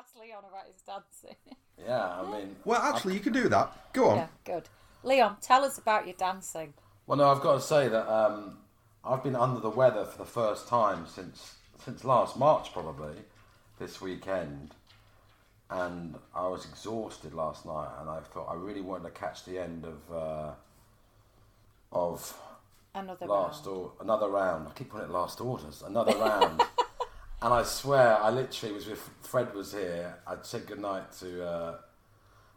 ask Leon about his dancing. Yeah, I mean, Well, actually, you can do that. Go on. yeah, good. Leon, tell us about your dancing. well, no, I've got to say that um, I've been under the weather for the first time since since last March, probably this weekend, and I was exhausted last night, and I thought I really wanted to catch the end of uh, of Another last round. or another round. I keep calling it last orders. Another round. and I swear, I literally was with Fred was here. I'd said goodnight to uh,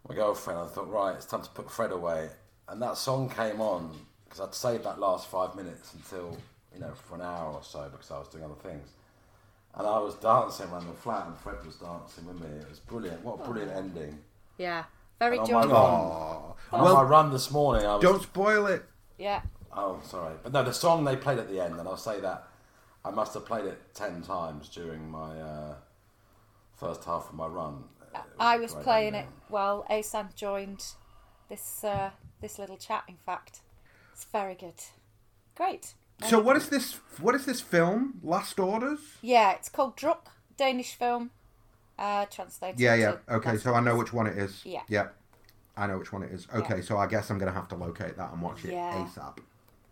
my girlfriend. I thought, right, it's time to put Fred away. And that song came on because I'd saved that last five minutes until you know for an hour or so because I was doing other things. And I was dancing around the flat, and Fred was dancing with me. It was brilliant. What a brilliant ending! Yeah, very And on my joyful. run- Aw. and on my run this morning, I was don't spoil it. Yeah, Oh, sorry. But no, the song they played at the end, and I'll say that I must have played it 10 times during my uh, first half of my run. It I a was great playing it ending. while Asan joined this uh, this little chat. In fact, it's very good. Great. So, what is this? What is this film? Last Orders? Yeah, it's called Druk, Danish film. Uh, translated. Yeah, yeah. to Okay, so I know which one it is. Yeah. Yeah. I know which one it is. Okay, so I guess I'm going to have to locate that and watch it Yeah. ASAP.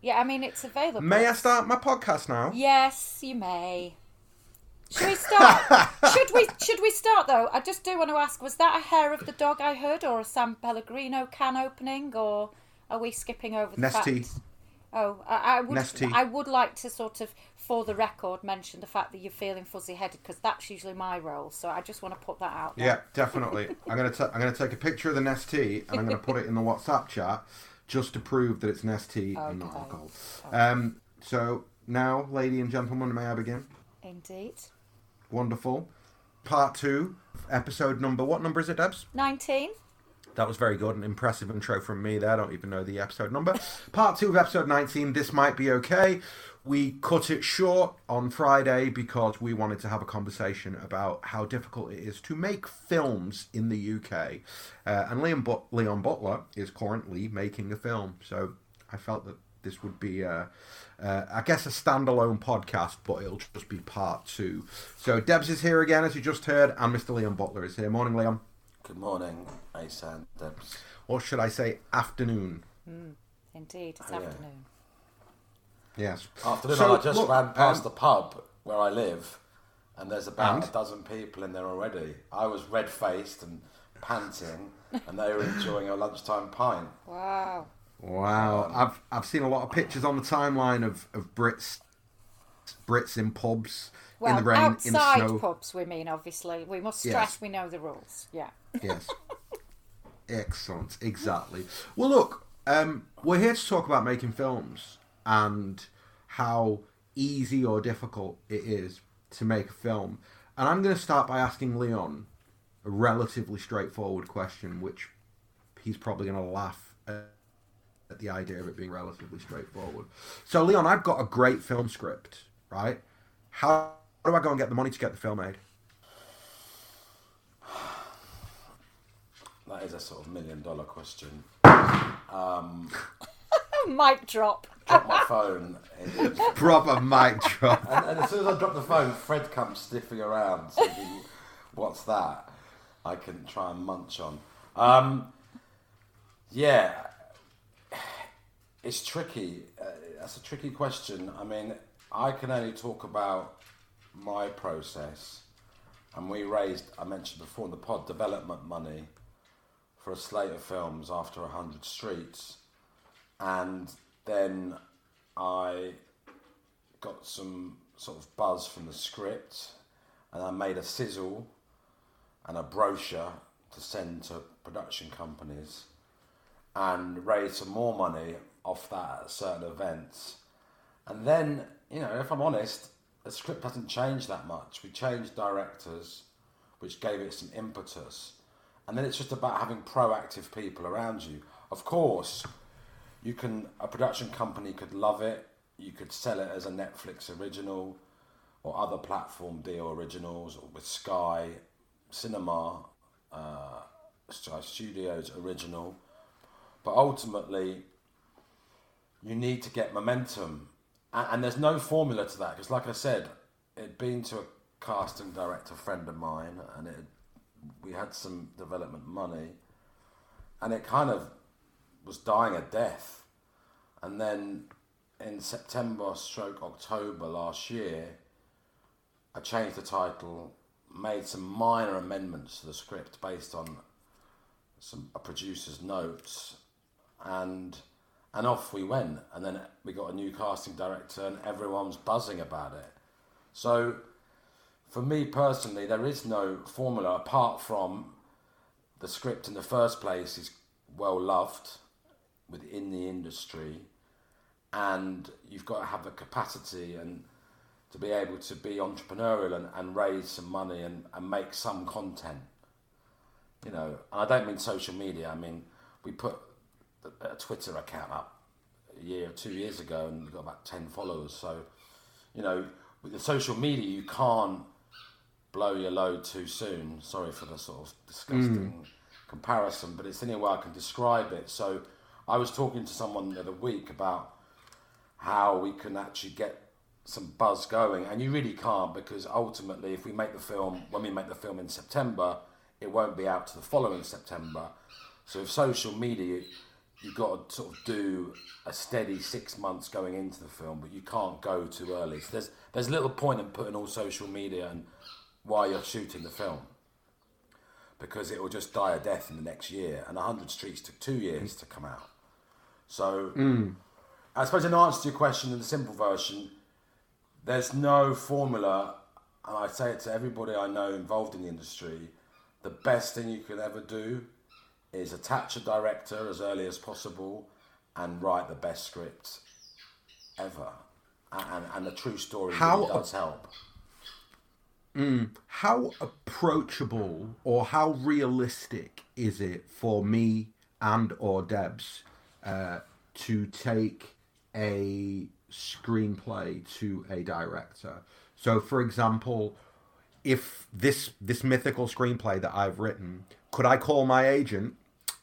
Yeah, I mean it's available. May I start my podcast now? Yes, you may. Should we start? should we? Should we start though? I just do want to ask: Was that a hair of the dog I heard, or a San Pellegrino can opening, or are we skipping over the Nestea. fact? Oh, I, I would. Nestea. I would like to sort of, for the record, mention the fact that you're feeling fuzzy-headed because that's usually my role. So I just want to put that out. there. Yeah, definitely. I'm gonna ta- I'm gonna take a picture of the Nestea and I'm gonna put it in the WhatsApp chat just to prove that it's Nestea and not Okay. alcohol. Um, so now, lady and gentlemen, may I begin? Indeed. Wonderful. Part two, episode number. What number is it, Debs? Nineteen. That was very good. An impressive intro from me there. I don't even know the episode number. Part two of episode 19. This might be okay. We cut it short on Friday because we wanted to have a conversation about how difficult it is to make films in the UK. Uh, and Leon, but- Leon Butler is currently making a film. So I felt that this would be, uh, uh, I guess, a standalone podcast, but it'll just be part two. So Debs is here again, as you just heard, and Mr. Leon Butler is here. Morning, Leon. Good morning, Asan Debs. Or should I say afternoon? Indeed, it's yeah. afternoon. Yes. Afternoon, So, I just look, ran past um, the pub where I live, and there's about And? a dozen people in there already. I was red faced and panting, and they were enjoying a lunchtime pint. Wow. Wow, I've I've seen a lot of pictures on the timeline of, of Brits Brits in pubs Well, in the rain outside in the snow. pubs, we mean, obviously. We must Yes. stress we know the rules. Yeah. Yes. Excellent. Exactly. Well, look, um, we're here to talk about making films and how easy or difficult it is to make a film. And I'm going to start by asking Leon a relatively straightforward question, which he's probably going to laugh at, the idea of it being relatively straightforward. So, Leon, I've got a great film script, right? How do I go and get the money to get the film made? That is a sort of million dollar question. Um, Mic drop. Drop my phone. and- Proper mic drop. And, and as soon as I drop the phone, Fred comes sniffing around, thinking, "What's that?" I can try and munch on. Um, yeah, it's tricky. Uh, that's a tricky question. I mean, I can only talk about my process, and we raised. I mentioned before in the pod development money for a slate of films after a hundred streets, and then I got some sort of buzz from the script, and I made a sizzle and a brochure to send to production companies, and raised some more money off that at certain events. And then, you know, if I'm honest, the script hasn't changed that much. We changed directors, which gave it some impetus. And then it's just about having proactive people around you. Of course, you can a production company could love it. You could sell it as a netflix original or other platform deal originals or with sky cinema uh, sky studios original. But ultimately you need to get momentum. And, and there's no formula to that because like i said it'd been to a casting director friend of mine and it we had some development money, and it kind of was dying a death. And then in September stroke October last year, I changed the title, made some minor amendments to the script based on some a producer's notes, and and off we went. And then we got a new casting director, and everyone's buzzing about it. So, for me personally, there is no formula apart from the script in the first place is well loved within the industry, and you've got to have the capacity and to be able to be entrepreneurial and, and raise some money and, and make some content. You know, and I don't mean social media. I mean we put a Twitter account up a year or two years ago and got about ten followers. So, you know, with the social media, you can't blow your load too soon. Sorry for the sort of disgusting mm. comparison, but it's the only way I can describe it. So, I was talking to someone the other week about how we can actually get some buzz going, and you really can't because ultimately, if we make the film, when we make the film in September, it won't be out to the following September. So, if social media, you've got to sort of do a steady six months going into the film, but you can't go too early. So there's there's little point in putting all social media and while you're shooting the film because it will just die a death in the next year. And 100 Streets took two years to come out. So mm. I suppose in answer to your question in the simple version, there's no formula, and I say it to everybody I know involved in the industry. The best thing you could ever do is attach a director as early as possible and write the best script ever. And, and the true story How really does help. Mm, how approachable or how realistic is it for me and or Debs uh, to take a screenplay to a director? So, for example, if this this mythical screenplay that I've written, could I call my agent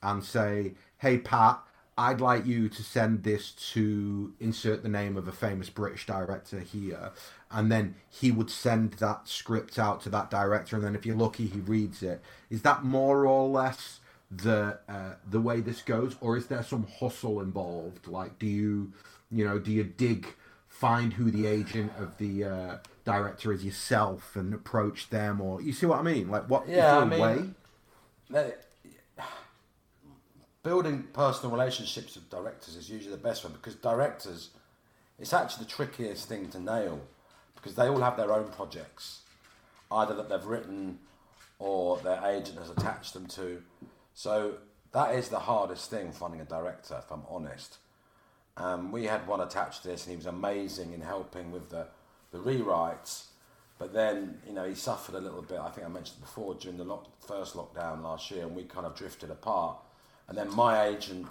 and say, hey, Pat, I'd like you to send this to insert the name of a famous British director here. And then he would send that script out to that director. And then if you're lucky, he reads it. Is that more or less the uh, the way this goes? Or is there some hustle involved? Like, do you, you know, do you dig, find who the agent of the uh, director is yourself and approach them? Or you see what I mean? Like, what yeah, I mean, way? building personal relationships with directors is usually the best one because directors, it's actually the trickiest thing to nail because they all have their own projects, either that they've written or their agent has attached them to. So that is the hardest thing finding a director, if I'm honest. Um, we had one attached to this, and he was amazing in helping with the, the rewrites. But then, you know, he suffered a little bit. I think I mentioned before during the lock, first lockdown last year, and we kind of drifted apart. And then my agent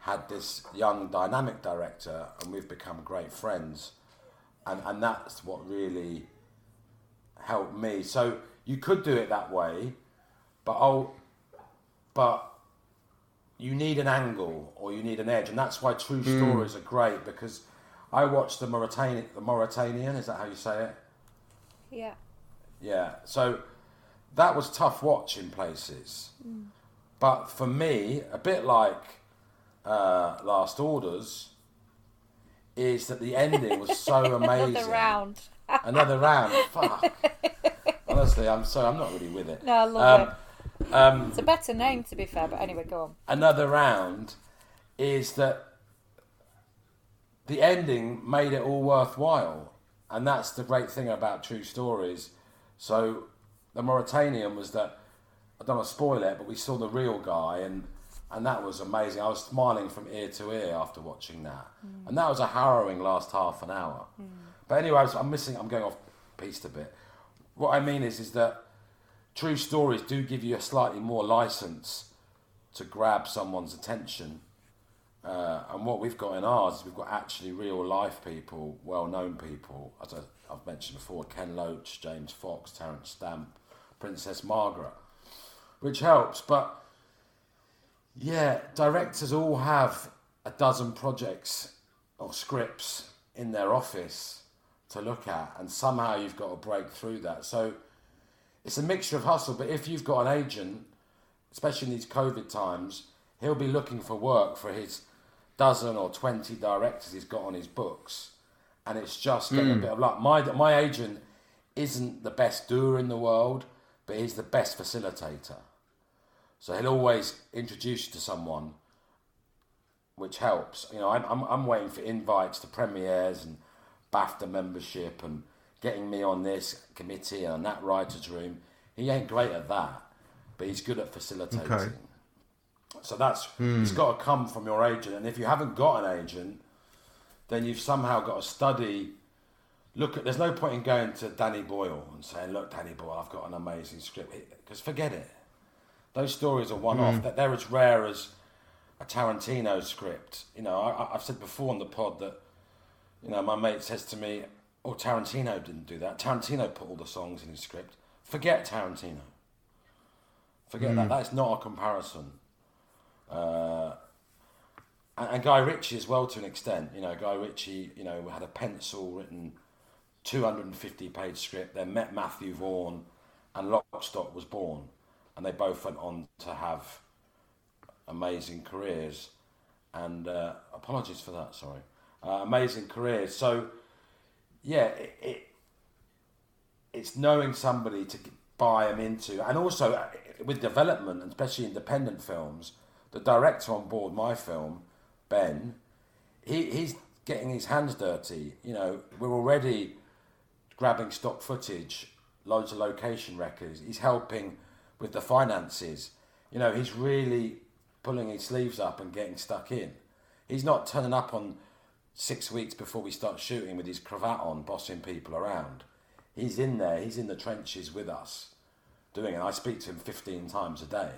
had this young dynamic director, and we've become great friends. And, and that's what really helped me. So you could do it that way, but oh, but you need an angle or you need an edge, and that's why true mm. stories are great because I watched the Mauritanian. The Mauritanian is that how you say it? Yeah. Yeah. So that was tough watch in places. Mm. But for me, a bit like uh, Last Orders, is that the ending was so amazing. Another round. Another round. Fuck. Honestly, I'm sorry, I'm not really with it. No, I love um, it. Um, it's a better name, to be fair, but anyway, go on. Another round is that the ending made it all worthwhile. And that's the great thing about true stories. So, the Mauritanian was that I don't want to spoil it, but we saw the real guy, and and that was amazing. I was smiling from ear to ear after watching that, mm. and that was a harrowing last half an hour. Mm. But anyway, I I'm missing. I'm going off piece a bit. What I mean is, is that true stories do give you a slightly more license to grab someone's attention. Uh, and what we've got in ours is we've got actually real life people, well known people, as I, have mentioned before Ken Loach, James Fox, Terence Stamp, Princess Margaret which helps. But yeah, directors all have a dozen projects or scripts in their office to look at, and somehow you've got to break through that. So it's a mixture of hustle. But if you've got an agent, especially in these COVID times, he'll be looking for work for his dozen or 20 directors he's got on his books. And it's just getting a hmm. bit of luck. My, my agent isn't the best doer in the world, but he's the best facilitator. So he'll always introduce you to someone, which helps. You know, I'm, I'm, I'm waiting for invites to premieres and BAFTA membership and getting me on this committee and that writer's room. He ain't great at that, but he's good at facilitating. Okay. So that's it's hmm. got to come from your agent. And if you haven't got an agent, then you've somehow got to study. Look at. There's no point in going to Danny Boyle and saying, "Look, Danny Boyle, I've got an amazing script," because forget it. Those stories are one-off. Hmm. That they're as rare as a Tarantino script. You know, I, I've said before on the pod that you know my mate says to me, "Oh, Tarantino didn't do that. Tarantino put all the songs in his script. Forget Tarantino. Forget that. That's not a comparison." Uh, and, and Guy Ritchie as well to an extent. You know, Guy Ritchie, you know, had a pencil written 250 page script, then met Matthew Vaughn, and Lock Stock was born, and they both went on to have amazing careers. And uh, apologies for that, sorry. Uh, amazing careers. So, yeah, it, it it's knowing somebody to buy them into, and also uh, with development, especially independent films, the director on board my film, Ben, he, he's getting his hands dirty. You know, we're already grabbing stock footage, loads of location records. He's helping with the finances. You know, he's really pulling his sleeves up and getting stuck in. He's not turning up on six weeks before we start shooting with his cravat on, bossing people around. He's in there, he's in the trenches with us doing it. I speak to him 15 times a day.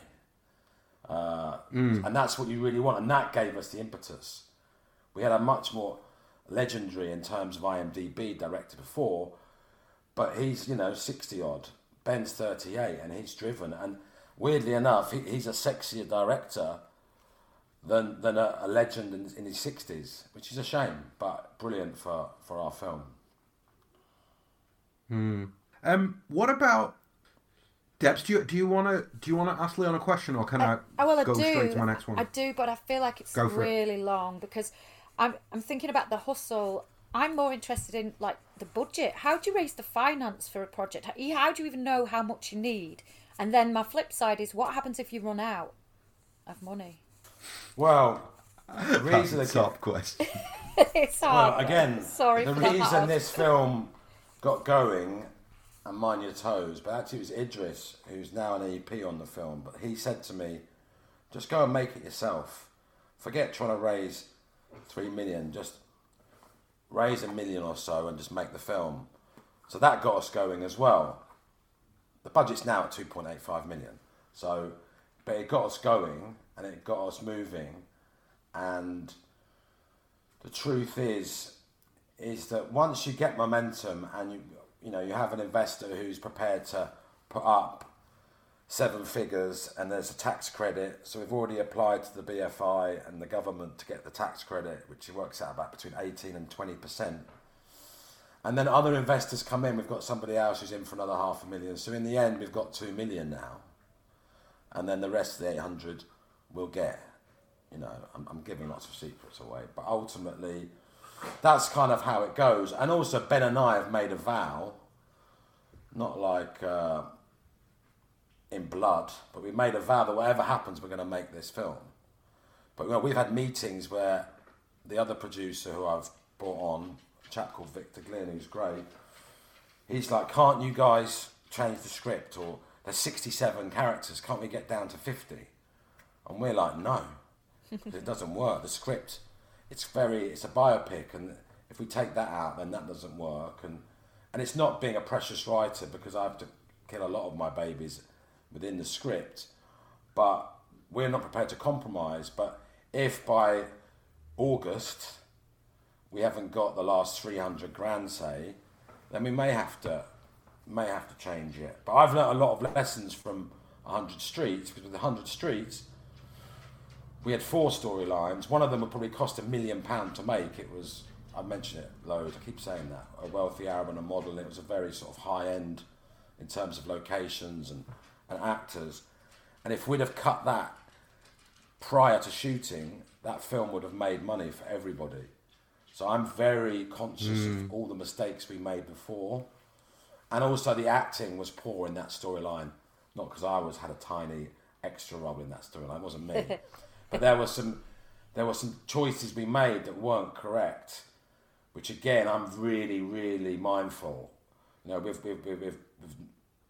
Uh, And that's what you really want. And that gave us the impetus. We had a much more legendary in terms of IMDb director before, but he's, you know, 60 odd. Ben's 38 and he's driven. And weirdly enough, he, he's a sexier director than, than a, a legend in, in his 60s, which is a shame, but brilliant for, for our film. Um, what about Debs? Do you do you want to do you want to ask Leon a question, or can I, Oh well, I go do. straight to my next one? I do, but I feel like it's Go for it. really long because I'm I'm thinking about the hustle. I'm more interested in like the budget. How do you raise the finance for a project? How, how do you even know how much you need? And then my flip side is what happens if you run out of money? Well, the That's reason a they top question. it's Well, again, sorry the for reason hard. this film got going, and mind your toes, but actually it was Idris, who's now an EP on the film, but he said to me, just go and make it yourself. Forget trying to raise three million, just raise a million or so and just make the film. So that got us going as well. The budget's now at 2.85 million. So, but it got us going and it got us moving. And the truth is, is that once you get momentum and you, you know, you have an investor who's prepared to put up seven figures and there's a tax credit. So we've already applied to the BFI and the government to get the tax credit, which works out about between 18 and 20 percent. And then other investors come in. We've got somebody else who's in for another half a million. So in the end, we've got two million now, and then the rest of the 800 we'll get. You know, I'm, I'm giving lots of secrets away, but ultimately, that's kind of how it goes. And also, Ben and I have made a vow, not like. Uh, in blood, but we made a vow that whatever happens, we're going to make this film. But you know, we've had meetings where the other producer who I've brought on, a chap called Victor Glynn, who's great, he's like, can't you guys change the script? Or there's 67 characters, can't we get down to 50? And we're like, no, it doesn't work. The script, it's very, it's a biopic, and if we take that out, then that doesn't work. And and it's not being a precious writer because I have to kill a lot of my babies within the script, but we're not prepared to compromise. But if by August we haven't got the last 300 grand, say, then we may have to may have to change it. But I've learnt a lot of lessons from 100 Streets because with 100 Streets we had four storylines. One of them would probably cost a million pound to make. It was I mention it loads. I keep saying that a wealthy Arab and a model. It was a very sort of high end in terms of locations and, and actors. And if we'd have cut that prior to shooting, that film would have made money for everybody. So I'm very conscious of hmm. all the mistakes we made before. And also the acting was poor in that storyline. Not because I was had a tiny extra role in that storyline. It wasn't me. but there was some there were some choices we made that weren't correct. Which again I'm really, really mindful. You know, we've we've, we've, we've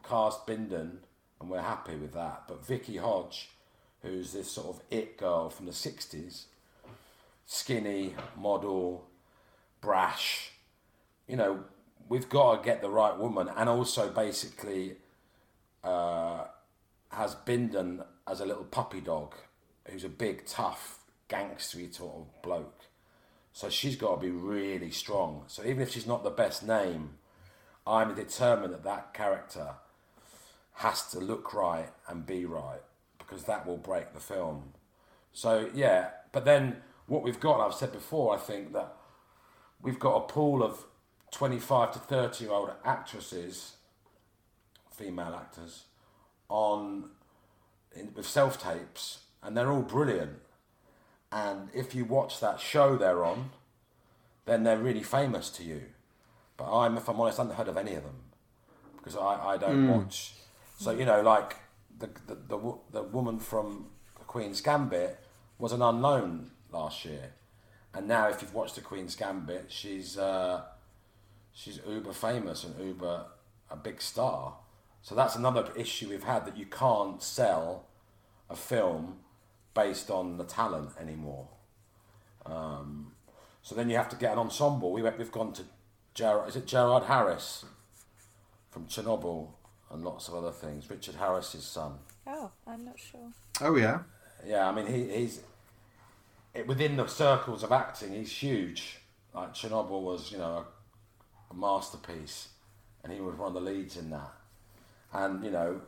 cast Bindon and we're happy with that. But Vicky Hodge, who's this sort of it girl from the sixties, skinny, model, brash, you know, we've got to get the right woman, and also basically uh, has Bindon as a little puppy dog, who's a big, tough, gangstery sort of bloke. So she's got to be really strong. So even if she's not the best name, I'm determined that that character has to look right and be right because that will break the film. So yeah, but then what we've got, I've said before, I think that we've got a pool of 25 to 30 year old actresses, female actors, on in, with self tapes, and they're all brilliant. And if you watch that show they're on, then they're really famous to you. But I'm, if I'm honest, I haven't heard of any of them because I, I don't watch. So you know, like the the, the the woman from Queen's Gambit was an unknown last year, and now if you've watched the Queen's Gambit, she's uh, she's uber famous and uber a big star. So that's another issue we've had that you can't sell a film based on the talent anymore. Um, so then you have to get an ensemble. We went, we've gone to Gerard, is it Gerard Harris from Chernobyl and lots of other things. Richard Harris's son. Oh, I'm not sure. Oh yeah. Yeah, I mean he, he's it, within the circles of acting. He's huge. Like Chernobyl was, you know, a, a masterpiece, and he was one of the leads in that. And you know,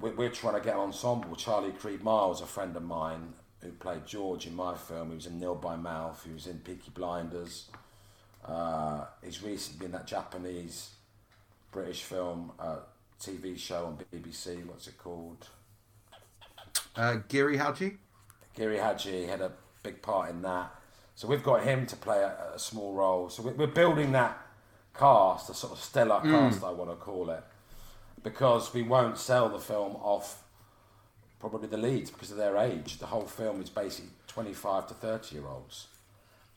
we're, we're trying to get an ensemble. Charlie Creed Miles, a friend of mine who played George in my film. He was in Nil by Mouth. He was in Peaky Blinders. Uh, he's recently been in that Japanese British film uh, TV show on BBC. What's it called? Uh, Giri Haji. Giri Haji had a big part in that. So we've got him to play a, a small role. So we- we're building that cast, a sort of stellar cast, I want to call it, because we won't sell the film off probably the leads because of their age. The whole film is basically 25 to 30 year olds.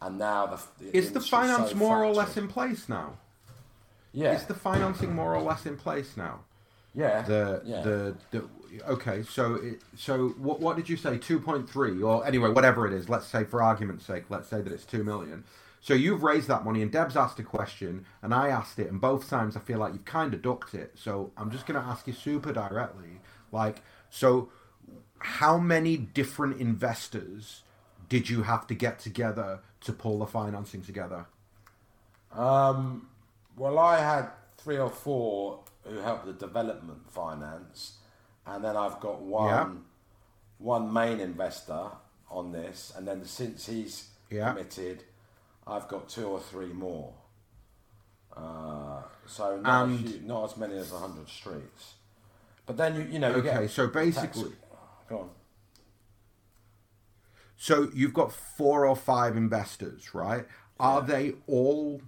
And now the, the Is the finance so more or less in place now? Yeah. Is the financing more or less in place now? yeah. The yeah. the the okay. So it, so what what did you say? Two point three or anyway whatever it is. Let's say for argument's sake, let's say that it's two million. So you've raised that money, and Deb's asked a question, and I asked it, and both times I feel like you've kind of ducked it. So I'm just going to ask you super directly, like, so how many different investors did you have to get together to pull the financing together? Um, well, I had three or four who helped the development finance, and then I've got one Yeah. one main investor on this, and then since he's Yeah. committed, I've got two or three more. Uh, so not, And- few, not as many as hundred streets, but then you you know you Okay, so basically- go on. So you've got four or five investors, right? Are Yeah. they all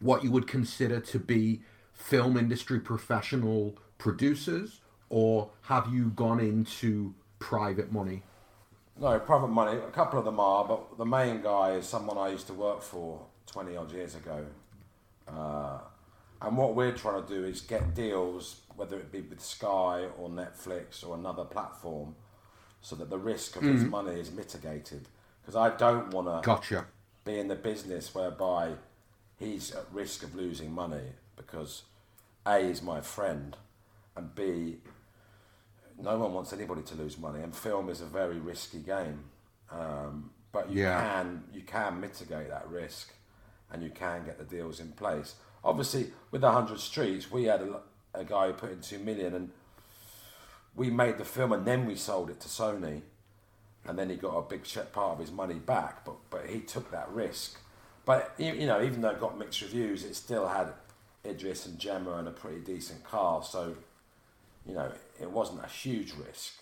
what you would consider to be film industry professional producers, or have you gone into private money? No, private money. A couple of them are, but the main guy is someone I used to work for 20 odd years ago. Uh, and what we're trying to do is get deals, whether it be with Sky or Netflix or another platform, so that the risk of his money is mitigated. Because I don't want to Gotcha. be in the business whereby he's at risk of losing money because A is my friend and B no one wants anybody to lose money and film is a very risky game um, but you Yeah. can you can mitigate that risk and you can get the deals in place obviously with 100 streets we had a, a guy who put in 2 million and we made the film and then we sold it to Sony and then he got a big part of his money back. But but he took that risk. But you you know, even though it got mixed reviews, it still had Idris and Gemma and a pretty decent cast. So, you know, it wasn't a huge risk.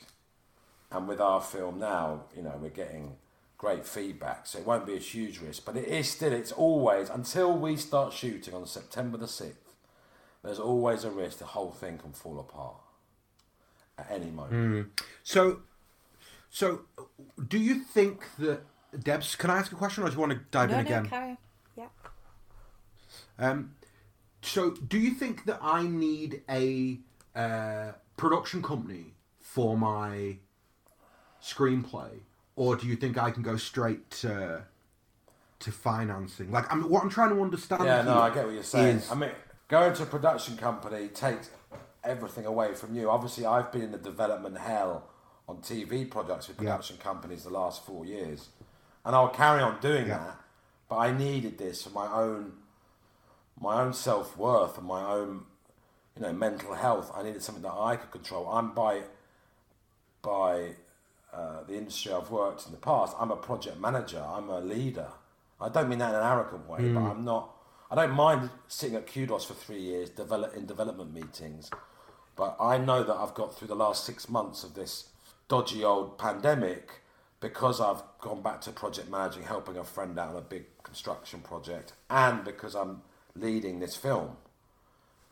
And with our film now, you know, we're getting great feedback, so it won't be a huge risk. But it is still, it's always, until we start shooting on September the 6th, there's always a risk the whole thing can fall apart at any moment. So, so do you think that Debs? Can I ask a question, or do you want to dive No, in no, again? carry on. Yeah. Um, so, do you think that I need a uh, production company for my screenplay, or do you think I can go straight to to financing? Like, I'm what I'm trying to understand. Yeah, no, I get what you're saying. is- I mean, going to a production company takes everything away from you. Obviously, I've been in the development hell on TV projects with production companies the last four years, and I'll carry on doing Yeah. that. But I needed this for my own, my own self worth and my own, you know, mental health. I needed something that I could control. I'm by, by uh, the industry I've worked in the past, I'm a project manager. I'm a leader. I don't mean that in an arrogant way, but I'm not. I don't mind sitting at Kudos for three years, develop in development meetings, but I know that I've got through the last six months of this dodgy old pandemic because I've gone back to project managing, helping a friend out on a big construction project, and because I'm leading this film.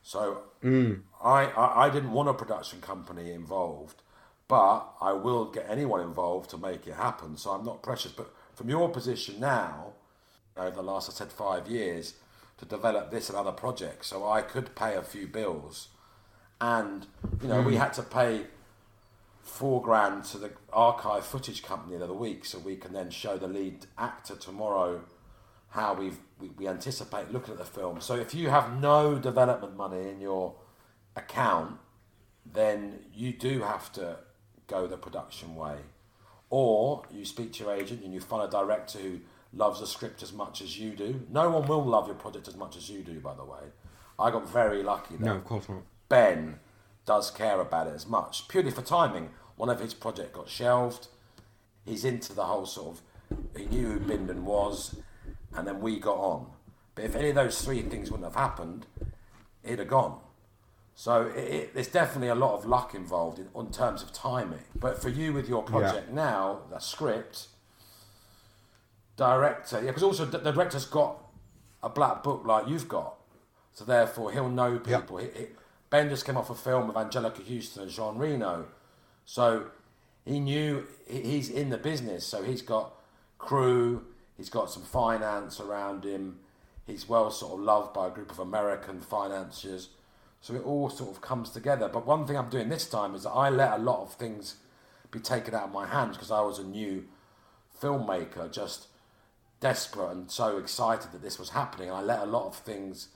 So mm. I, I I didn't want a production company involved, but I will get anyone involved to make it happen. So I'm not precious. But from your position now, over the last I said five years, to develop this and other projects, so I could pay a few bills, and you know we mm. had to pay four grand to the archive footage company the other week, so we can then show the lead actor tomorrow how we've, we we anticipate looking at the film. So if you have no development money in your account, then you do have to go the production way, or you speak to your agent and you find a director who loves the script as much as you do. No one will love your project as much as you do, by the way. I got very lucky. That No, of course not. Ben does care about it as much, purely for timing. One of his project got shelved. He's into the whole sort of. He knew who Bindon was, and then we got on. But if any of those three things wouldn't have happened, it'd have gone. So it, it, there's definitely a lot of luck involved in, in terms of timing. But for you with your project now, the script, director, yeah, because also the, the director's got a black book like you've got, so therefore he'll know Yep. people. He, he, ben just came off a film with Anjelica Huston and Jean Reno, so he knew he- he's in the business. So he's got crew, he's got some finance around him. He's well sort of loved by a group of American financiers. So it all sort of comes together. But one thing I'm doing this time is that I let a lot of things be taken out of my hands because I was a new filmmaker, just desperate and so excited that this was happening. I let a lot of things.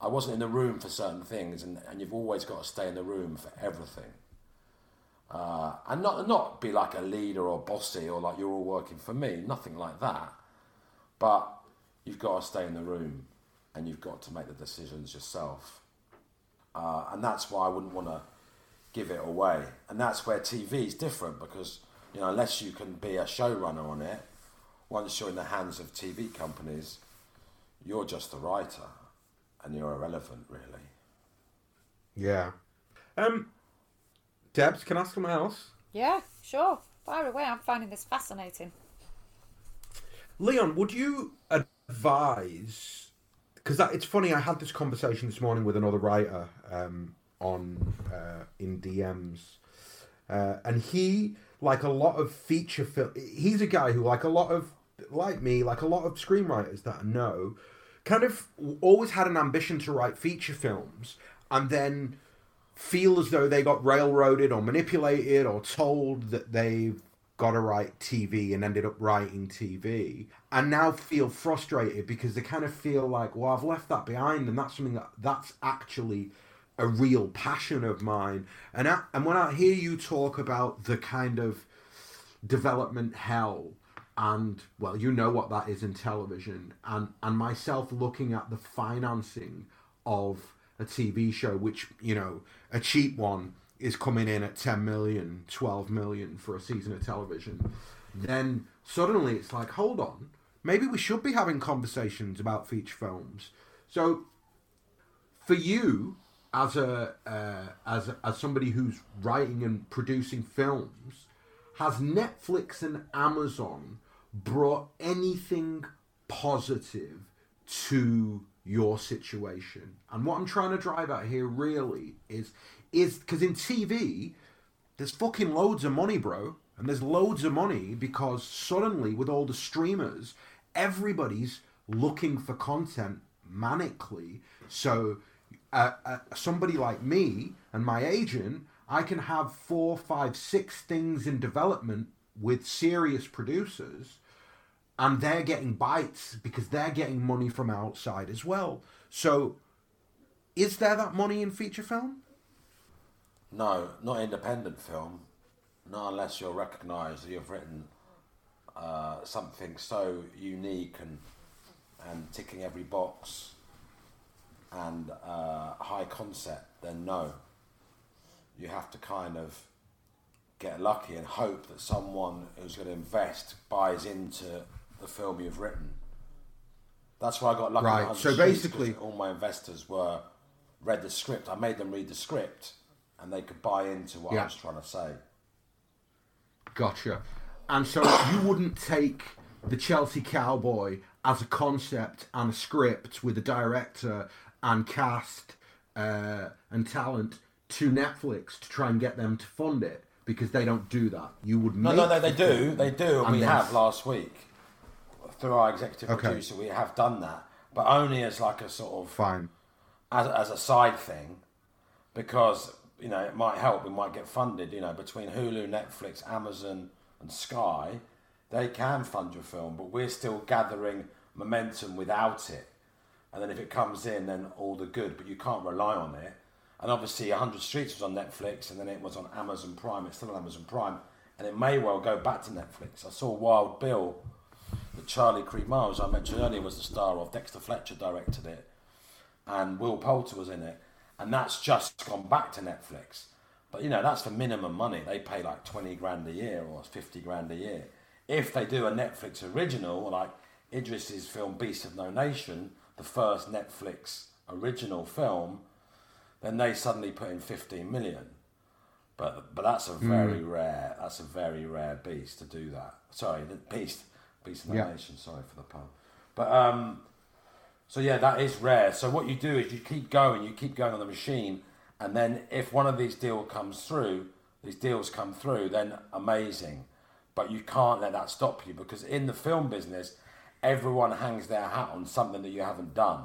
I wasn't in the room for certain things, and, and you've always got to stay in the room for everything. Uh, and not not be like a leader or bossy or like you're all working for me. Nothing like that. But you've got to stay in the room, and you've got to make the decisions yourself. Uh, and that's why I wouldn't want to give it away. And that's where TV is different because you know unless you can be a showrunner on it, once you're in the hands of TV companies, you're just a writer, and you're irrelevant, really. Yeah. Um, Debs, can I ask someone else? Yeah, sure. Fire away. I'm finding this fascinating. Leon, would you advise? Because it's funny. I had this conversation this morning with another writer um, on uh, in DMs, uh, and he, like a lot of feature film, he's a guy who, like a lot of, like me, like a lot of screenwriters that I know, kind of always had an ambition to write feature films, and then feel as though they got railroaded or manipulated or told that they've got to write TV and ended up writing TV and now feel frustrated because they kind of feel like, well, I've left that behind and that's something that that's actually a real passion of mine. And I, and when I hear you talk about the kind of development hell and well you know what that is in television and and myself looking at the financing of a TV show which you know a cheap one is coming in at 10 million 12 million for a season of television. Then suddenly it's like hold on maybe we should be having conversations about feature films. So for you as a uh, as as somebody who's writing and producing films, has Netflix and Amazon brought anything positive to your situation? And what I'm trying to drive at here really is is because in TV, there's fucking loads of money, bro. And there's loads of money because suddenly, with all the streamers, everybody's looking for content manically. So, uh, uh, somebody like me and my agent, I can have four, five, six things in development with serious producers, and they're getting bites because they're getting money from outside as well. So, is there that money in feature film? No, not independent film. Not unless you're recognised that you've written uh, something so unique and and ticking every box and uh, high concept. Then no, you have to kind of get lucky and hope that someone who's going to invest buys into the film you've written. That's why I got lucky. Right, so basically- all my investors were read the script. I made them read the script, and they could buy into what Yeah. I was trying to say. Gotcha. And so you wouldn't take the Chelsea Cowboy as a concept and a script with a director and cast uh, and talent to Netflix to try and get them to fund it because they don't do that. You would No, no, no, they the do. They do, and, and we have last week through our executive Okay. producer. We have done that, but only as like a sort of Fine. as, as a side thing, because you know it might help. We might get funded. You know, between Hulu, Netflix, Amazon, and Sky, they can fund your film, but we're still gathering momentum without it. And then if it comes in, then all the good, but you can't rely on it. And obviously, 100 Streets was on Netflix, and then it was on Amazon Prime. It's still on Amazon Prime, and it may well go back to Netflix. I saw Wild Bill, that Charlie Creed Miles I mentioned earlier was the star of. Dexter Fletcher directed it, and Will Poulter was in it, and that's just gone back to Netflix. But you know, that's for minimum money. They pay like 20 grand a year or 50 grand a year. If they do a Netflix original, like Idris's film Beast of No Nation, the first Netflix original film, then they suddenly put in 15 million. But but that's a hmm. very rare that's a very rare beast to do that. Sorry, the beast beast of no Yeah. nation. Sorry for the pun. But um, so yeah, that is rare. So what you do is you keep going, you keep going on the machine, and then if one of these deal comes through, these deals come through, then amazing. But you can't let that stop you because in the film business, everyone hangs their hat on something that you haven't done.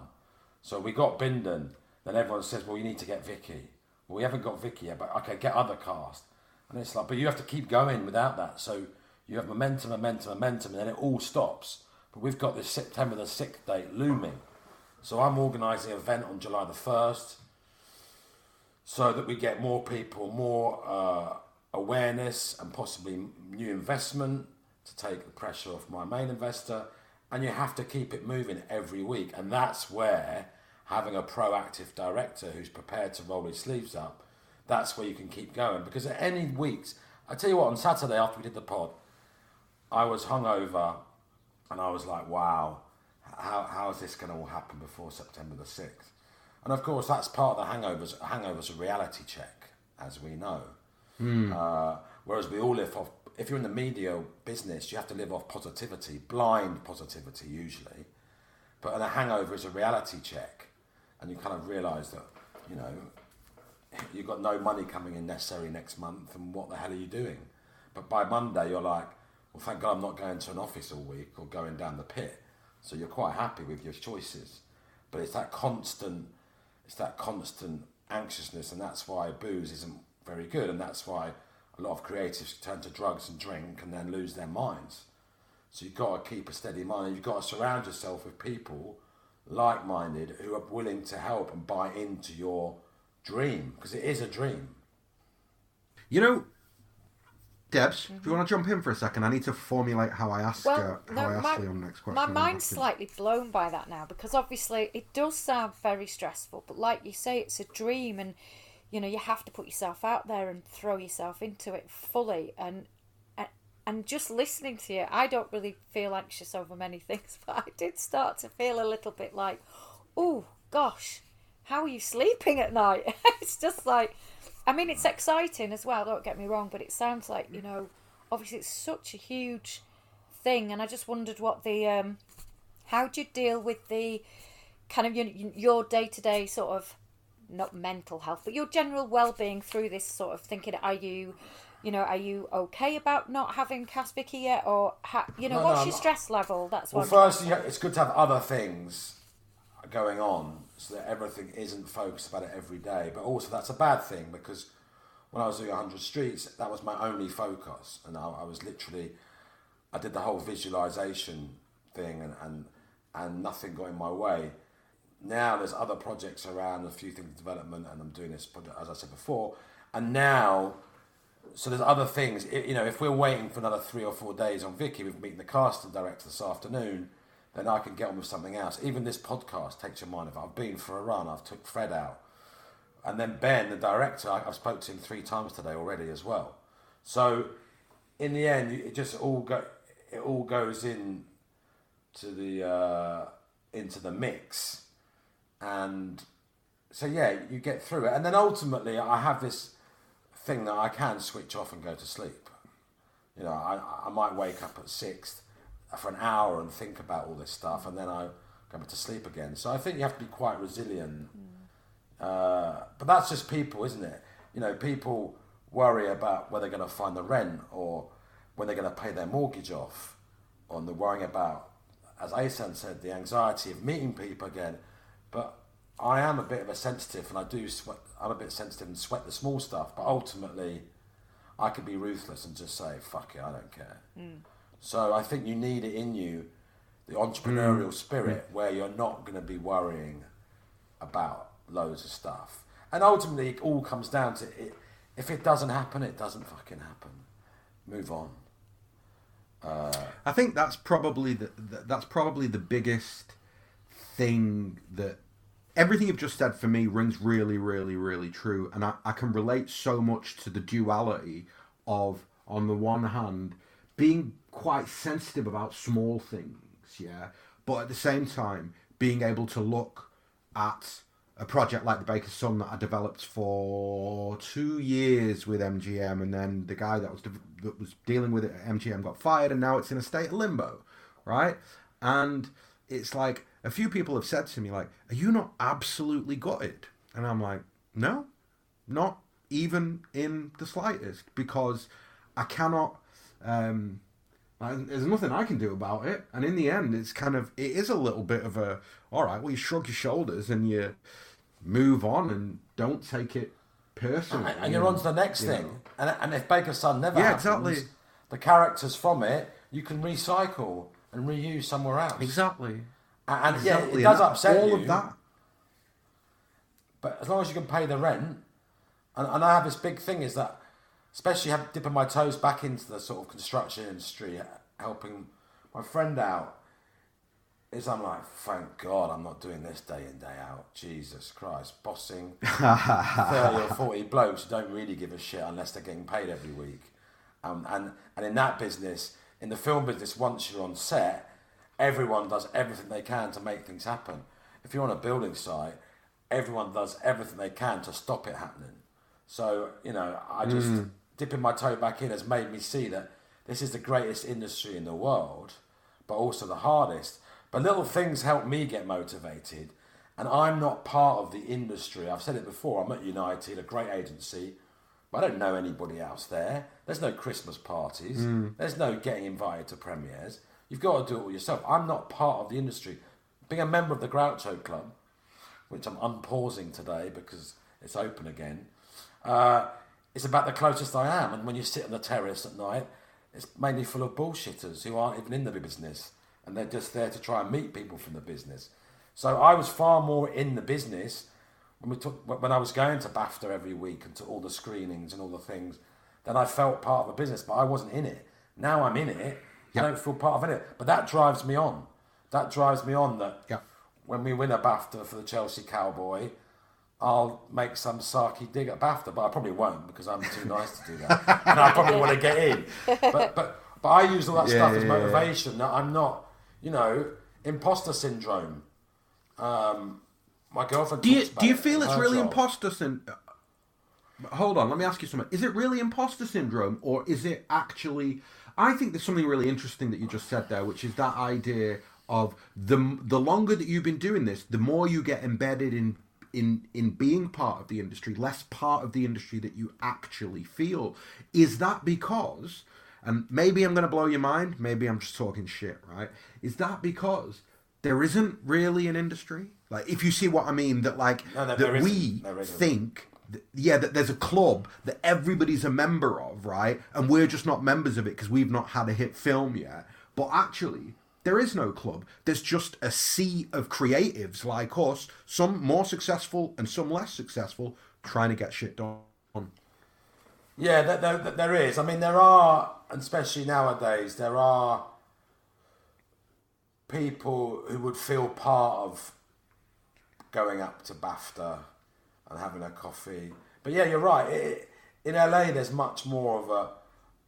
So we got Bindon, then everyone says, well, you need to get Vicky. Well, we haven't got Vicky yet, but okay, get other cast. And it's like, but you have to keep going without that. So you have momentum, momentum, momentum, and then it all stops. But we've got this September the 6th date looming. So I'm organising an event on July the 1st so that we get more people, more uh, awareness, and possibly new investment to take the pressure off my main investor. And you have to keep it moving every week. And that's where having a proactive director who's prepared to roll his sleeves up, that's where you can keep going. Because at any weeks, I tell you what, on Saturday after we did the pod, I was hungover and I was like, wow, how, how is this going to all happen before September the 6th? And of course, that's part of the hangovers. Hangovers a reality check, as we know. Uh, whereas we all live off, if you're in the media business, you have to live off positivity, blind positivity usually. But a hangover is a reality check. And you kind of realise that, you know, you've got no money coming in necessarily next month, and what the hell are you doing? But by Monday, you're like, well, thank God I'm not going to an office all week or going down the pit. So you're quite happy with your choices. But it's that constant, it's that constant anxiousness, and that's why booze isn't very good, and that's why a lot of creatives turn to drugs and drink and then lose their minds. So you've got to keep a steady mind, you've got to surround yourself with people like-minded who are willing to help and buy into your dream because it is a dream. You know, Debs, do you want to jump in for a second? I need to formulate how I ask Well, uh, how I no, ask my, next question. my mind's slightly blown by that now because obviously it does sound very stressful, but like you say, it's a dream, and you know you have to put yourself out there and throw yourself into it fully. And and- and just listening to you, I don't really feel anxious over many things, but I did start to feel a little bit like, oh gosh, how are you sleeping at night? it's just like, I mean, it's exciting as well. Don't get me wrong, but it sounds like you know, obviously it's such a huge thing, and I just wondered what the um, how do you deal with the kind of your your day to day sort of not mental health, but your general well being through this sort of thinking. Are you you know, are you okay about not having Cass Vicky yet, or ha- you know, No, what's no, your stress level? That's Well, first, it's good to have other things going on so that everything isn't focused about it every day. But also, that's a bad thing because when I was doing 100 Streets, that was my only focus. And I, I was literally, I did the whole visualization thing and, and, and nothing got in my way. Now there's other projects around, a few things in development, and I'm doing this project, as I said before. And now so there's other things. I- You know, if we're waiting for another three or four days on Vicky, we're meeting the cast casting director this afternoon, then I can get on with something else. Even this podcast takes your mind off. I've been for a run. I've took Fred out, and then Ben, the director, I- I've spoke to him three times today already as well. So in the end, it just all go. It all goes in to the uh, into the mix, and so yeah, you get through it, and then ultimately, I have this thing that I can switch off and go to sleep. You know, I, I might wake up at six for an hour and think about all this stuff, and then I go back to sleep again. So I think you have to be quite resilient. Uh, but that's just people, isn't it? You know, people worry about where they're going to find the rent or when they're going to pay their mortgage off, or they're worrying about, as Asan said, the anxiety of meeting people again. But I am a bit of a sensitive, and I do sweat. I'm a bit sensitive and sweat the small stuff. But ultimately, I could be ruthless and just say, "Fuck it, I don't care." So I think you need it in you, the mm. entrepreneurial spirit, where you're not going to be worrying about loads of stuff. And ultimately, it all comes down to it. If it doesn't happen, it doesn't fucking happen. Move on. Uh, I think that's probably the, the that's probably the biggest thing that everything you've just said for me rings really, really, really true, and I, I can relate so much to the duality of on the one hand being quite sensitive about small things, yeah, but at the same time being able to look at a project like the Baker's Son that I developed for two years with MGM, and then the guy that was de- that was dealing with it at MGM got fired, and now it's in a state of limbo, right? And it's like a few people have said to me, like, "Are you not absolutely gutted?" And I'm like, "No, not even in the slightest, because I cannot." Um, there's nothing I can do about it. And in the end, it's kind of it is a little bit of a all right. Well, you shrug your shoulders and you move on and don't take it personally. And, and you're on to the next you thing. know. And, and if Baker's Son never Yeah, happens, exactly. the characters from it you can recycle and reuse somewhere else. Exactly. And, and Exactly. yeah, it does that- upset all you. of that. But as long as you can pay the rent, and, and I have this big thing is that, especially have, dipping my toes back into the sort of construction industry, helping my friend out, is I'm like, thank God I'm not doing this day in, day out. Jesus Christ, bossing 30 or 40 blokes who don't really give a shit unless they're getting paid every week. Um, and, and in that business, in the film business, once you're on set, everyone does everything they can to make things happen. If you're on a building site, everyone does everything they can to stop it happening. So, you know, I just dipping my toe back in has made me see that this is the greatest industry in the world, but also the hardest. But little things help me get motivated. And I'm not part of the industry. I've said it before. I'm at United, a great agency, but I don't know anybody else there. There's no Christmas parties. There's no getting invited to premieres. You've got to do it all yourself. I'm not part of the industry. Being a member of the Groucho Club, which I'm unpausing today because it's open again, uh, it's about the closest I am. And when you sit on the terrace at night, it's mainly full of bullshitters who aren't even in the business and they're just there to try and meet people from the business. So I was far more in the business when we took when I was going to BAFTA every week and to all the screenings and all the things. Then I felt part of the business, but I wasn't in it. Now I'm in it. I don't feel part of it, but that drives me on. That drives me on. That Yeah. when we win a BAFTA for the Chelsea Cowboy, I'll make some sarky dig at BAFTA, but I probably won't because I'm too nice to do that, and I probably want to get in. But but but I use all that Yeah, stuff as yeah, yeah. motivation. That I'm not, you know, imposter syndrome. Um, My girlfriend. Do you do you feel it's really job. imposter syndrome? Hold on, let me ask you something. Is it really imposter syndrome, or is it actually? I think there's something really interesting that you just said there, which is that idea of the the longer that you've been doing this, the more you get embedded in in in being part of the industry, less part of the industry that you actually feel. Is that because? And maybe I'm going to blow your mind. Maybe I'm just talking shit, right? Is that because there isn't really an industry? Like, if you see what I mean, that like No, there- that we think, th- yeah, that there's a club that everybody's a member of, right? And we're just not members of it because we've not had a hit film yet. But actually, there is no club. There's just a sea of creatives like us, some more successful and some less successful, trying to get shit done. Yeah, there, there, there is. I mean, there are, especially nowadays, there are people who would feel part of going up to BAFTA and having a coffee. But yeah, you're right. It, in LA, there's much more of a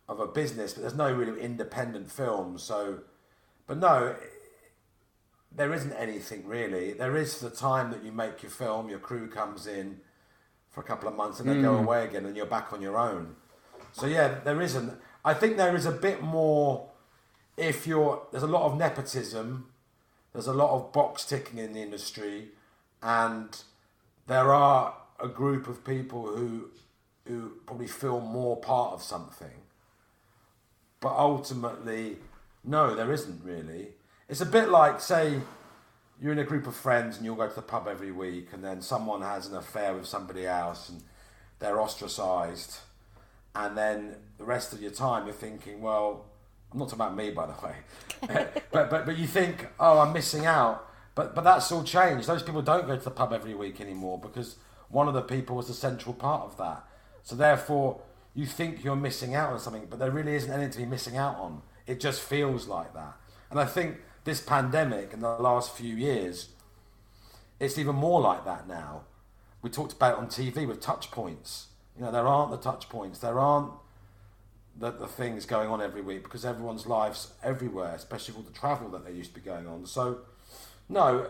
of a business, but there's no really independent films. So, but no, there isn't anything really. There is the time that you make your film, your crew comes in for a couple of months and they go hmm. away again and you're back on your own. So yeah, there isn't. I think there is a bit more if you're there's a lot of nepotism, there's a lot of box ticking in the industry and there are a group of people who who probably feel more part of something. But ultimately, no, there isn't really. It's a bit like, say, you're in a group of friends and you'll go to the pub every week, and then someone has an affair with somebody else and they're ostracized. And then the rest of your time, you're thinking, well, I'm not talking about me, by the way, but, but, but you think, oh, I'm missing out. But, but that's all changed. Those people don't go to the pub every week anymore because one of the people was the central part of that. So therefore, you think you're missing out on something, but there really isn't anything to be missing out on. It just feels like that. And I think this pandemic in the last few years, it's even more like that now. We talked about on TV with touch points. You know, there aren't the touch points. There aren't the, the things going on every week because everyone's lives everywhere, especially with all the travel that they used to be going on. So, no,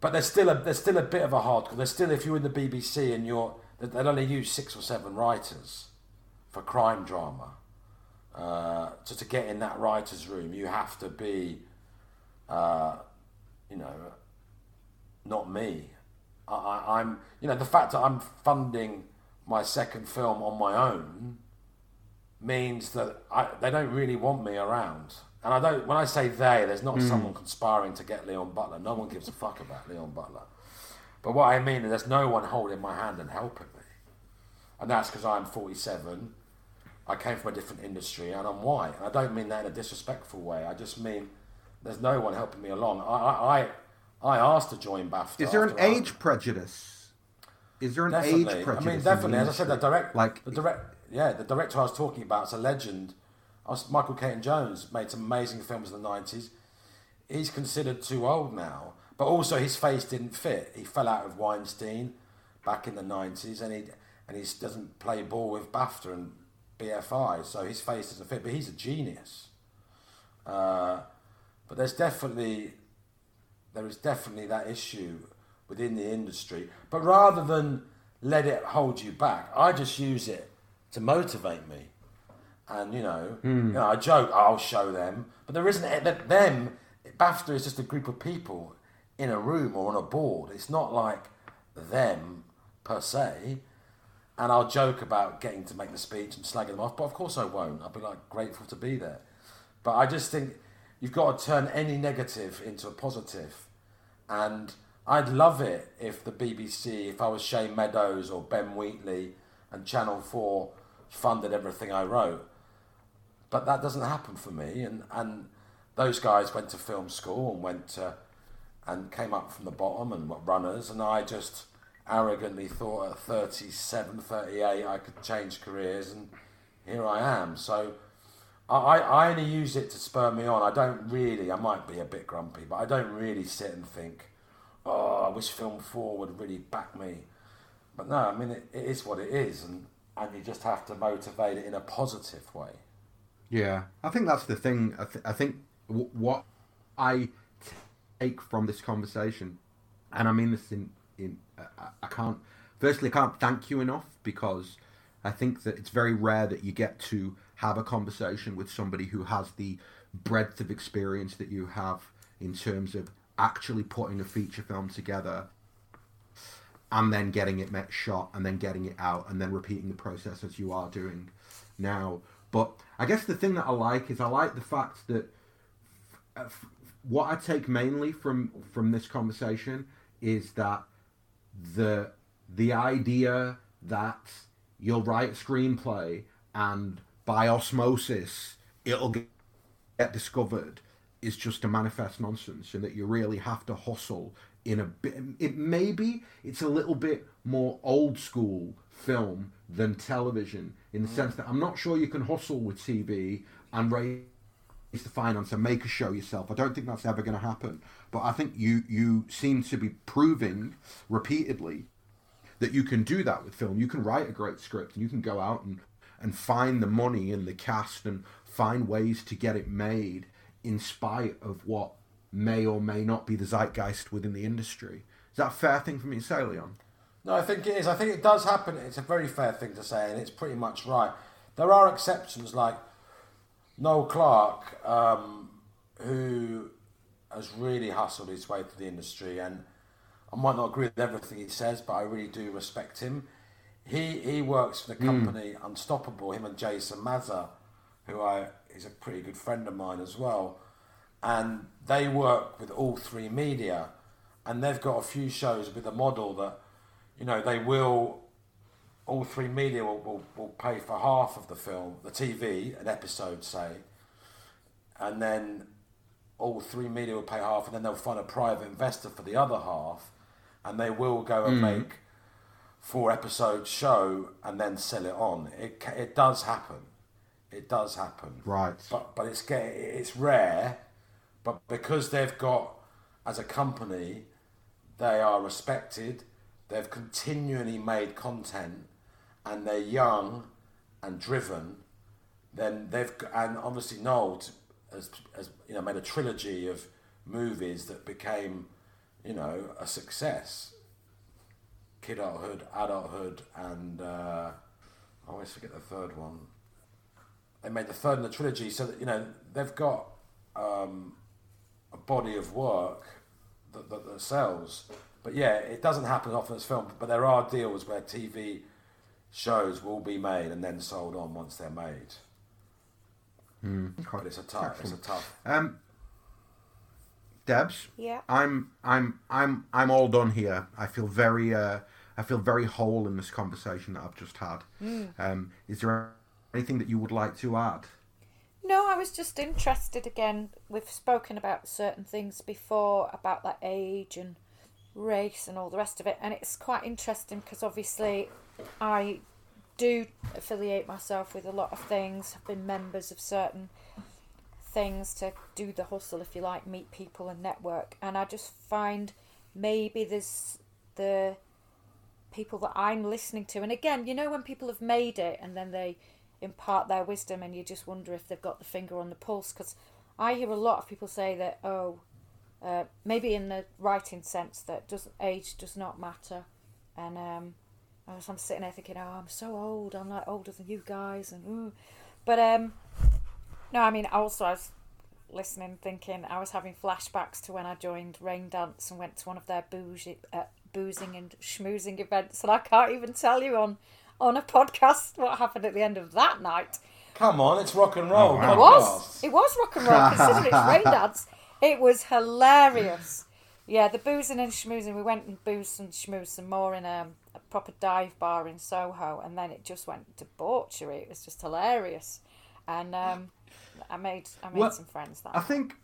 but there's still a there's still a bit of a hardcore. There's still if you're in the BBC and you're they'll only use six or seven writers for crime drama. Uh, so to get in that writers' room, you have to be, uh, you know, not me. I, I, I'm, you know, the fact that I'm funding my second film on my own means that I, they don't really want me around. And I don't. When I say they, there's not someone conspiring to get Leon Butler. No one gives a fuck about Leon Butler. But what I mean is, there's no one holding my hand and helping me, and that's because I'm 47. I came from a different industry and I'm white. And I don't mean that in a disrespectful way. I just mean there's no one helping me along. I I, I, I asked to join BAFTA. Is there an age prejudice? Is there an Definitely. age prejudice? I mean, definitely. As I said, the direct, like the direct, yeah, the director I was talking about is a legend. I was, Michael Caton Jones made some amazing films in the nineties. He's considered too old now, but also his face didn't fit. He fell out with Weinstein back in the nineties, and he and he doesn't play ball with BAFTA and BFI, so his face doesn't fit. But he's a genius. Uh, but there's definitely there is definitely that issue within the industry. But rather than let it hold you back, I just use it to motivate me. And you know, you know, I joke, I'll show them, but there isn't that them. BAFTA is just a group of people in a room or on a board. It's not like them per se. And I'll joke about getting to make the speech and slagging them off, but of course I won't. I'll be like grateful to be there. But I just think you've got to turn any negative into a positive. And I'd love it if the BBC, if I was Shane Meadows or Ben Wheatley and Channel 4 funded everything I wrote. But that doesn't happen for me. And, and those guys went to film school and went to, and came up from the bottom and were runners. And I just arrogantly thought at 37, 38 I could change careers. And here I am. So I, I only use it to spur me on. I don't really, I might be a bit grumpy, but I don't really sit and think, oh, I wish Film 4 would really back me. But no, I mean, it, it is what it is, and, and you just have to motivate it in a positive way. Yeah, I think that's the thing. I, th- I think w- what I take from this conversation and I mean this in in I, I can't. Firstly, I can't thank you enough because I think that it's very rare that you get to have a conversation with somebody who has the breadth of experience that you have in terms of actually putting a feature film together and then getting it met shot and then getting it out and then repeating the process as you are doing now. But I guess the thing that I like is I like the fact that uh, what I take mainly from from this conversation is that the the idea that you'll write a screenplay and by osmosis it'll get, get discovered is just a manifest nonsense and that you really have to hustle in a bit it maybe it's a little bit more old school film than television in the mm. sense that I'm not sure you can hustle with TV and raise the finance and make a show yourself. I don't think that's ever going to happen. But I think you you seem to be proving repeatedly that you can do that with film. You can write a great script and you can go out and and find the money and the cast and find ways to get it made in spite of what may or may not be the zeitgeist within the industry. Is that a fair thing for me to say, Leon? No, I think it is. I think it does happen. It's a very fair thing to say, and it's pretty much right. There are exceptions like Noel Clarke, um, who has really hustled his way through the industry, and I might not agree with everything he says, but I really do respect him. He he works for the hmm. company mm. Unstoppable. Him and Jason Maza, who I is a pretty good friend of mine as well, and they work with All3Media, and they've got a few shows with a model that, you know, they will All3Media will, will, will pay for half of the film, the TV, an episode, say, and then All3Media will pay half, and then they'll find a private investor for the other half, and they will go and mm. make four episode show and then sell it on. It it does happen. It does happen. Right. But but it's it's rare, but because they've got as a company, they are respected. They've continually made content and they're young and driven, then they've and obviously Noel has, has you know made a trilogy of movies that became you know a success. Kidulthood, adulthood, and uh, I always forget the third one. They made the third in the trilogy, so that you know they've got um, a body of work that, that, that sells. But yeah, it doesn't happen often as film. But there are deals where TV shows will be made and then sold on once they're made. Mm, but it's a tough. It's a tough. Um, Debs. Yeah. I'm I'm I'm I'm all done here. I feel very uh, I feel very whole in this conversation that I've just had. Mm. Um, is there anything that you would like to add? No, I was just interested again. We've spoken about certain things before about that age and race and all the rest of it, and it's quite interesting because obviously I do affiliate myself with a lot of things. I've been members of certain things to do the hustle, if you like, meet people and network. And I just find maybe there's the people that I'm listening to. And again, you know, when people have made it and then they impart their wisdom and you just wonder if they've got the finger on the pulse. Because I hear a lot of people say that, oh, uh, maybe in the writing sense that does age does not matter. And um, I'm sitting there thinking, oh, I'm so old. I'm like older than you guys, and ooh. but um, no, I mean, also I was listening, thinking I was having flashbacks to when I joined Raindance and went to one of their bougie, uh, boozing and schmoozing events, and I can't even tell you on on a podcast what happened at the end of that night. Come on, it's rock and roll. Oh, It was. It was rock and roll. Considering it's Raindance, it was hilarious. Yeah, the boozing and schmoozing. We went and boozed and schmoozed some more in um, a proper dive bar in Soho, and then it just went debauchery. It was just hilarious, and um, I made I made well, some friends. That I think,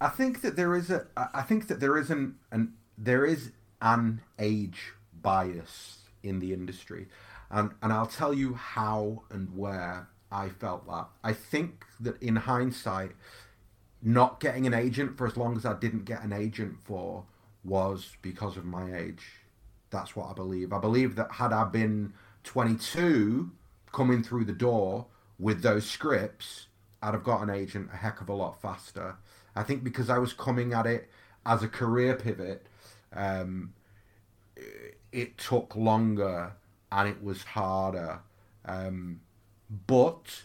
I think that there is a I think that there is an, an there is an age bias in the industry, and and I'll tell you how and where I felt that. I think that in hindsight not getting an agent for as long as I didn't get an agent for was because of my age. That's what I believe. I believe that had I been 22 coming through the door with those scripts, I'd have got an agent a heck of a lot faster. I think because I was coming at it as a career pivot, Um, it took longer and it was harder. Um, but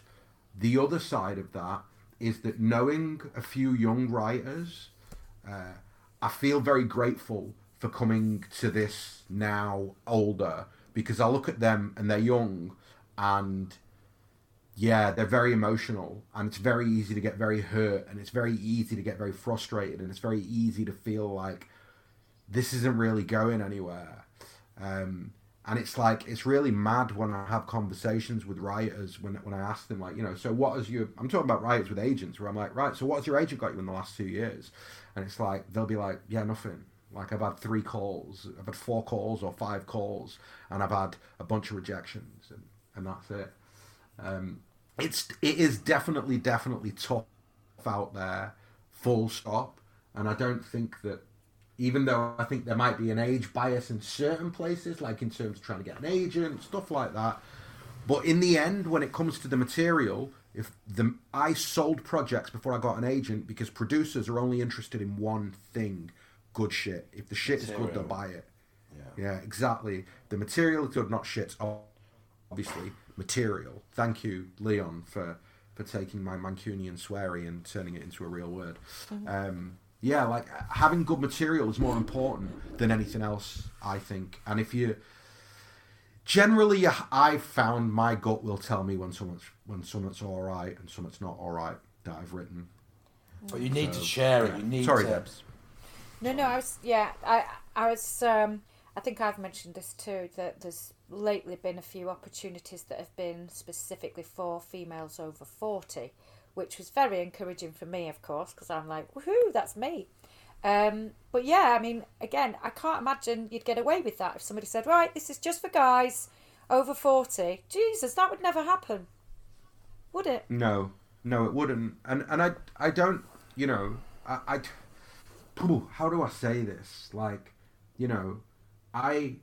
the other side of that is that knowing a few young writers, uh, I feel very grateful for coming to this now older because I look at them and they're young and yeah, they're very emotional and it's very easy to get very hurt and it's very easy to get very frustrated and it's very easy to feel like this isn't really going anywhere. Um, and it's like it's really mad when I have conversations with writers when when I ask them like you know so what has you I'm talking about writers with agents where I'm like right so what has your agent got you in the last two years and it's like they'll be like yeah nothing like I've had three calls I've had four calls or five calls and I've had a bunch of rejections and, and that's it um, it's it is definitely definitely tough out there full stop and I don't think that even though I think there might be an age bias in certain places, like in terms of trying to get an agent, stuff like that. But in the end, when it comes to the material, if the I sold projects before I got an agent because producers are only interested in one thing: good shit. If the shit material. is good, they'll buy it. Yeah. yeah, exactly. The material is good, not shit. Obviously, material. Thank you, Leon, for for taking my Mancunian sweary and turning it into a real word. Um, yeah, like having good material is more important than anything else, I think. And if you generally, I've found my gut will tell me when someone's when someone's all right and someone's not all right that I've written. But you need so, to share it. You need Sorry, to. Debs. No, no, I was yeah, I I was um, I think I've mentioned this too that there's lately been a few opportunities that have been specifically for females over forty which was very encouraging for me, of course, because I'm like, woohoo, that's me. Um, but yeah, I mean, again, I can't imagine you'd get away with that if somebody said, right, this is just for guys over 40. Jesus, that would never happen. Would it? No, no, it wouldn't. And and I I don't, you know, I, I how do I say this? Like, you know, I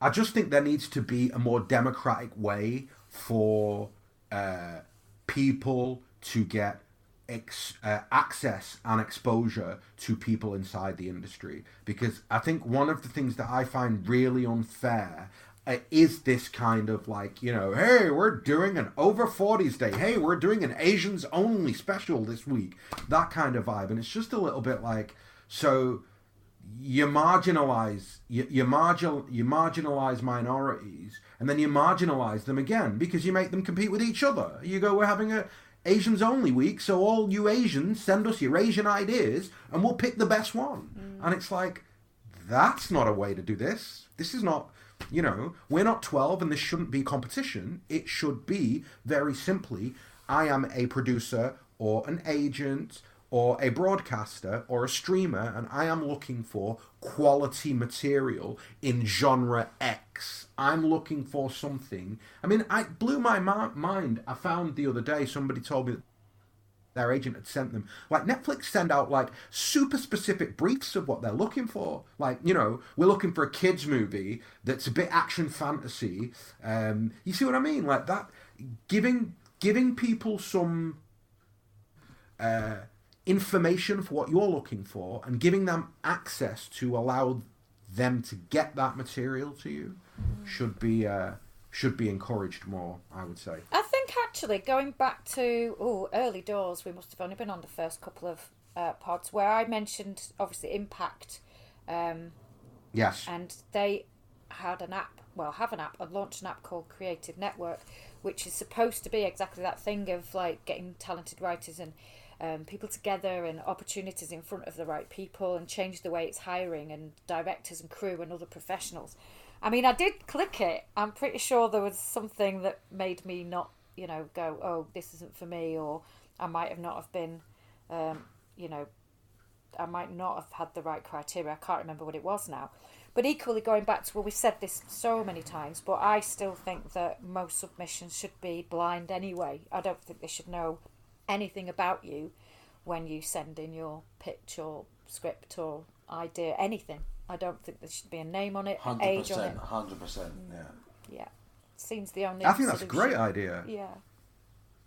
I just think there needs to be a more democratic way for uh, people to get ex, uh, access and exposure to people inside the industry. Because I think one of the things that I find really unfair uh, is this kind of like, you know, hey, we're doing an over 40s day. Hey, we're doing an Asians only special this week. That kind of vibe. And it's just a little bit like, so you marginalize you, you marginal you marginalize minorities and then you marginalize them again because you make them compete with each other you go we're having a asians only week so all you asians send us your asian ideas and we'll pick the best one mm. and it's like that's not a way to do this this is not you know we're not 12 and this shouldn't be competition it should be very simply i am a producer or an agent or a broadcaster or a streamer and I am looking for quality material in genre X. I'm looking for something. I mean, I blew my mind. I found the other day somebody told me their agent had sent them like Netflix send out like super specific briefs of what they're looking for. Like, you know, we're looking for a kids movie that's a bit action fantasy. Um, you see what I mean? Like that giving giving people some uh, information for what you're looking for and giving them access to allow them to get that material to you should be uh, should be encouraged more. I would say. I think actually going back to oh early doors, we must have only been on the first couple of uh, pods where I mentioned obviously Impact. Um, yes. And they had an app, well, have an app, and launched an app called Creative Network, which is supposed to be exactly that thing of like getting talented writers and um, people together and opportunities in front of the right people and change the way it's hiring and directors and crew and other professionals. I mean, I did click it. I'm pretty sure there was something that made me not, you know, go, oh, this isn't for me, or I might have not have been, um, you know, I might not have had the right criteria. I can't remember what it was now. But equally, going back to, well, we've said this so many times, but I still think that most submissions should be blind anyway. I don't think they should know anything about you when you send in your pitch or script or idea, anything. I don't think there should be a name on it, 100%, age on it. Hundred percent, yeah. Yeah, seems the only. I think that's a great idea. Yeah,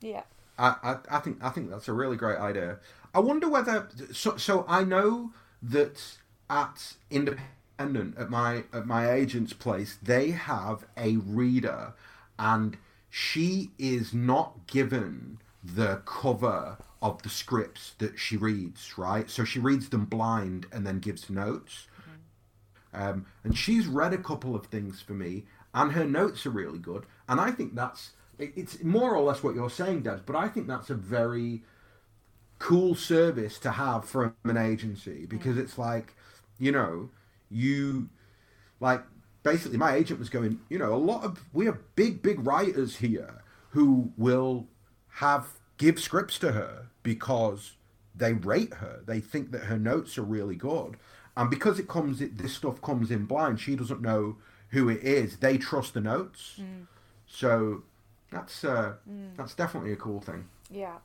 yeah. I, I, I think I think that's a really great idea. I wonder whether so so I know that at Independent at my at my agent's place, they have a reader, and she is not given the cover of the scripts that she reads, right? So she reads them blind and then gives notes. Um, and she's read a couple of things for me, and her notes are really good. And I think that's it- it's more or less what you're saying, Debs. But I think that's a very cool service to have from an agency because it's like, you know, you like basically my agent was going, you know, a lot of we have big big writers here who will have give scripts to her because they rate her. They think that her notes are really good. And because it comes it, this stuff comes in blind, she doesn't know who it is. They trust the notes. So that's uh, that's definitely a cool thing. Yeah.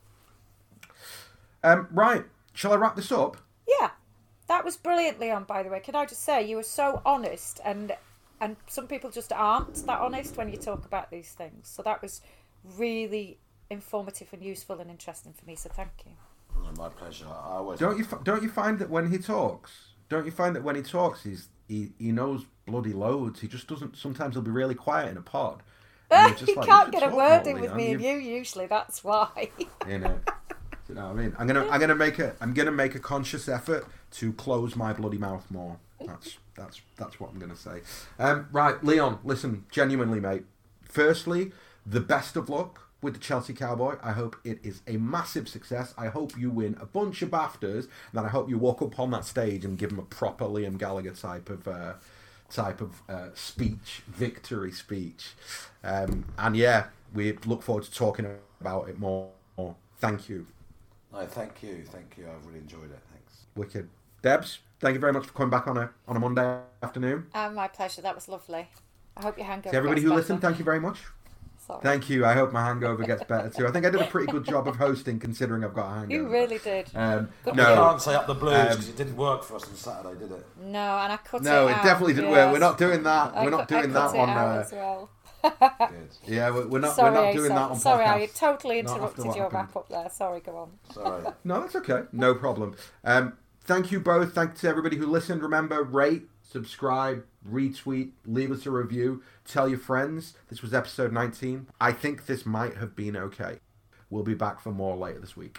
Um, right, shall I wrap this up? Yeah, that was brilliant, Leon. By the way, can I just say you were so honest, and and some people just aren't that honest when you talk about these things. So that was really informative and useful and interesting for me. So thank you. Oh, my pleasure. I always Don't you fi- don't you find that when he talks, don't you find that when he talks, he's he, he knows bloody loads. He just doesn't. Sometimes he'll be really quiet in a pod. and you're just you like, can't get a word in with me and You- you usually. That's why. You know. You know what I mean? I'm gonna I'm gonna make a I'm gonna make a conscious effort to close my bloody mouth more. That's that's that's what I'm gonna say. Um, right, Leon, listen, genuinely, mate. Firstly, the best of luck with the Chelsea Cowboy. I hope it is a massive success. I hope you win a bunch of BAFTAs, and then I hope you walk up on that stage and give him a proper Liam Gallagher type of uh, type of uh, speech, victory speech. Um, and yeah, we look forward to talking about it more. Thank you. No, thank you, thank you. I've really enjoyed it. Thanks. Wicked. Debs, thank you very much for coming back on a on a Monday afternoon. and my pleasure. That was lovely. I hope your hangover. To everybody who better. listened, thank you very much. Sorry. Thank you. I hope my hangover gets better too. I think I did a pretty good job of hosting considering I've got a hangover. You really did. Um, Good We no, can't say up the blues Um, because it didn't work for us on Saturday, did it? No, and I cut no, it No, it definitely didn't Yes. work. We're not doing that. I We're not cut- I doing cut that it on. out Uh, as well. Good. yeah, we're we're not. sorry, we're not doing that on sorry, I totally interrupted your happened. wrap up there. Sorry, go on. Sorry. No, that's okay. No problem. Um, thank you both. Thanks to everybody who listened. Remember, rate, subscribe, retweet, leave us a review, tell your friends. This was episode 19. I think this might have been okay. We'll be back for more later this week.